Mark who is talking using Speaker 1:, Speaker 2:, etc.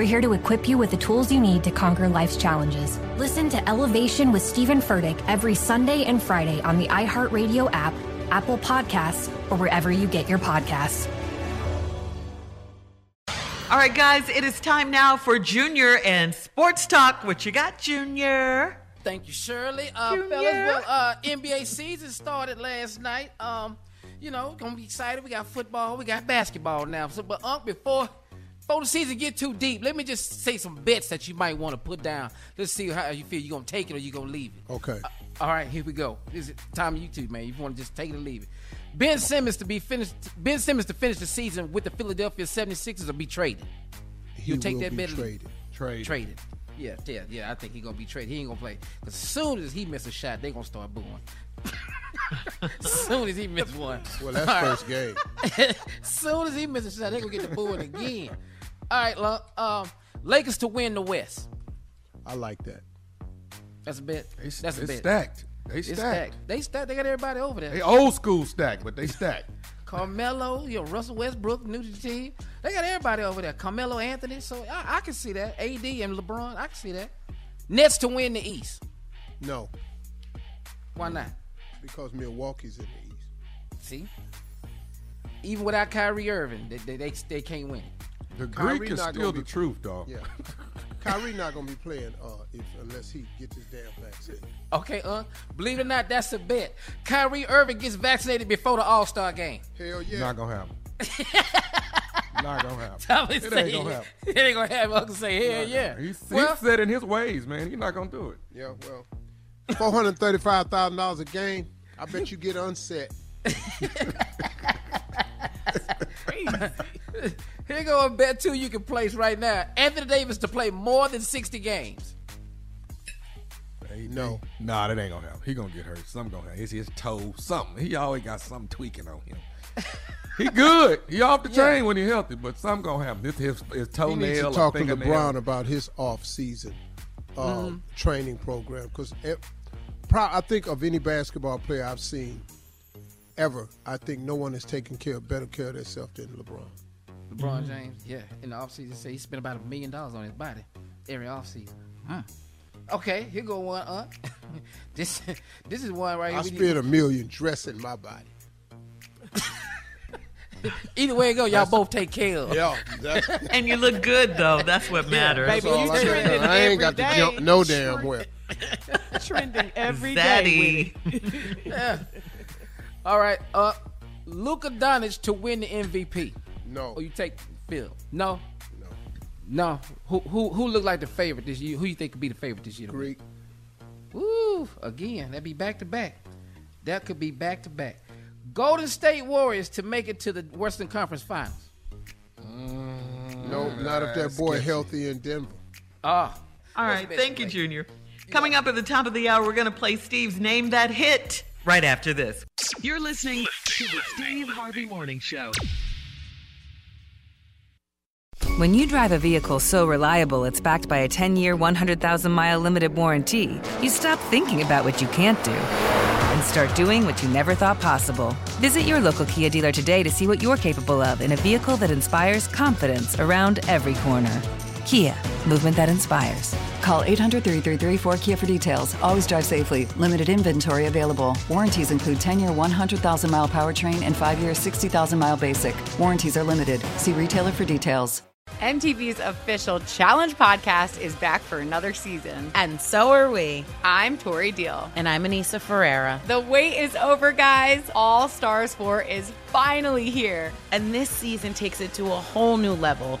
Speaker 1: We're here to equip you with the tools you need to conquer life's challenges. Listen to Elevation with Stephen Furtick every Sunday and Friday on the iHeartRadio app, Apple Podcasts, or wherever you get your podcasts.
Speaker 2: All right, guys, it is time now for Junior and Sports Talk. What you got, Junior?
Speaker 3: Thank you, Shirley. Uh,
Speaker 2: Junior.
Speaker 3: fellas, well, uh, NBA season started last night. Um, you know, gonna be excited. We got football, we got basketball now. So, but Unc, before before the season get too deep, let me just say some bets that you might want to put down. Let's see how you feel. You gonna take it or you gonna leave it?
Speaker 4: Okay.
Speaker 3: Uh, all right, here we go. This is time you two, man. You want to just take it or leave it. Ben Simmons to be finished. Ben Simmons to finish the season with the Philadelphia 76ers or be traded.
Speaker 4: He
Speaker 3: You take
Speaker 4: will
Speaker 3: that
Speaker 4: be
Speaker 3: bet.
Speaker 4: traded.
Speaker 5: Trade.
Speaker 3: Traded. Yeah, yeah, yeah. I think he's gonna be traded. He ain't gonna play. Cause as soon as he miss a shot, they gonna start booing. as soon as he miss one.
Speaker 4: Well, that's
Speaker 3: All right.
Speaker 4: first game.
Speaker 3: as soon as he misses a shot, they gonna get the booing again. All right, um, Lakers to win the West.
Speaker 4: I like that.
Speaker 3: That's a bet.
Speaker 5: They,
Speaker 3: That's a bet.
Speaker 5: stacked. They stacked.
Speaker 3: stacked. They stacked. They got everybody over there.
Speaker 5: They old school stacked, but they stacked.
Speaker 3: Carmelo, you know, Russell Westbrook, new to the team. They got everybody over there. Carmelo Anthony. So I, I can see that. AD and LeBron. I can see that. Nets to win the East.
Speaker 4: No,
Speaker 3: Why not?
Speaker 4: because Milwaukee's in the East.
Speaker 3: See? Even without Kyrie Irving, they, they, they, they can't win.
Speaker 5: The
Speaker 4: Kyrie
Speaker 5: Greek is still the
Speaker 4: be-
Speaker 5: truth, dog.
Speaker 4: Yeah. Kyrie not gonna be playing uh, if unless he gets his damn vaccine.
Speaker 3: Okay, uh, believe it or not, that's a bet. Kyrie Irving gets vaccinated before the All Star game.
Speaker 4: Hell yeah.
Speaker 5: Not gonna happen. Not gonna happen.
Speaker 3: Thomas
Speaker 5: It
Speaker 3: say-
Speaker 5: ain't gonna happen.
Speaker 3: It ain't gonna happen. Uncle say, hell yeah.
Speaker 5: He's, he's
Speaker 3: Well,
Speaker 5: set in his ways, man. He's not gonna do it.
Speaker 4: Yeah, well, four hundred thirty-five thousand dollars a game. I bet you get unset.
Speaker 3: Here go a bet two you can place right now. Anthony Davis to play more than 60 games.
Speaker 4: Hey, No.
Speaker 5: Nah, that ain't gonna happen. He gonna get hurt. Something gonna happen. It's his toe. Something. He always got something tweaking on him. he good. He off the chain when he healthy, but something gonna happen. This his his
Speaker 4: He
Speaker 5: toenail.
Speaker 4: needs to
Speaker 5: or
Speaker 4: talk to
Speaker 5: fingernail.
Speaker 4: LeBron about his off-season um,
Speaker 3: Mm-hmm.
Speaker 4: training program because I think of any basketball player I've seen ever, I think no one has taken care of better care of themselves than LeBron.
Speaker 3: LeBron James, yeah, in the offseason, say he spent about a million dollars on his body every offseason. Okay, here go one, uh. this this is one right here.
Speaker 4: I
Speaker 3: we need-
Speaker 4: spent a million dressing my body.
Speaker 3: Either way it go, y'all both take care of.
Speaker 4: Yeah, that's,
Speaker 2: And you look good though. That's what matters.
Speaker 4: that's
Speaker 6: Baby,
Speaker 4: all
Speaker 6: you
Speaker 4: I,
Speaker 6: trending
Speaker 4: I ain't got
Speaker 6: every
Speaker 4: to jump no damn where.
Speaker 6: Trending every day.
Speaker 2: Zaddy.
Speaker 3: All right, uh, Luka Doncic to win the MVP.
Speaker 4: No,
Speaker 3: Or you take Phil? No, no. No. Who who who look like the favorite this year? Who you think could be the favorite this year? to?
Speaker 4: Greek.
Speaker 3: Woo! Again, that'd be back to back. That could be back to back. Golden State Warriors to make it to the Western Conference Finals.
Speaker 4: No, not if that boy healthy in Denver.
Speaker 3: Ah,
Speaker 2: All right, thank you, Junior. Coming up at the top of the hour, we're going to play Steve's Name That Hit right after this.
Speaker 7: You're listening to the Steve Harvey Morning Show.
Speaker 8: When you drive a vehicle so reliable it's backed by a 10 year, 100,000 mile limited warranty, you stop thinking about what you can't do and start doing what you never thought possible. Visit your local Kia dealer today to see what you're capable of in a vehicle that inspires confidence around every corner. Kia, movement that inspires.
Speaker 9: Call 800 333 4KIA for details. Always drive safely. Limited inventory available. Warranties include 10 year 100,000 mile powertrain and 5 year 60,000 mile basic. Warranties are limited. See retailer for details.
Speaker 10: MTV's official Challenge podcast is back for another season.
Speaker 6: And so are we.
Speaker 10: I'm Tori Deal.
Speaker 6: And I'm Anissa Ferreira.
Speaker 10: The wait is over, guys. All Stars 4 is finally here.
Speaker 6: And this season takes it to a whole new level.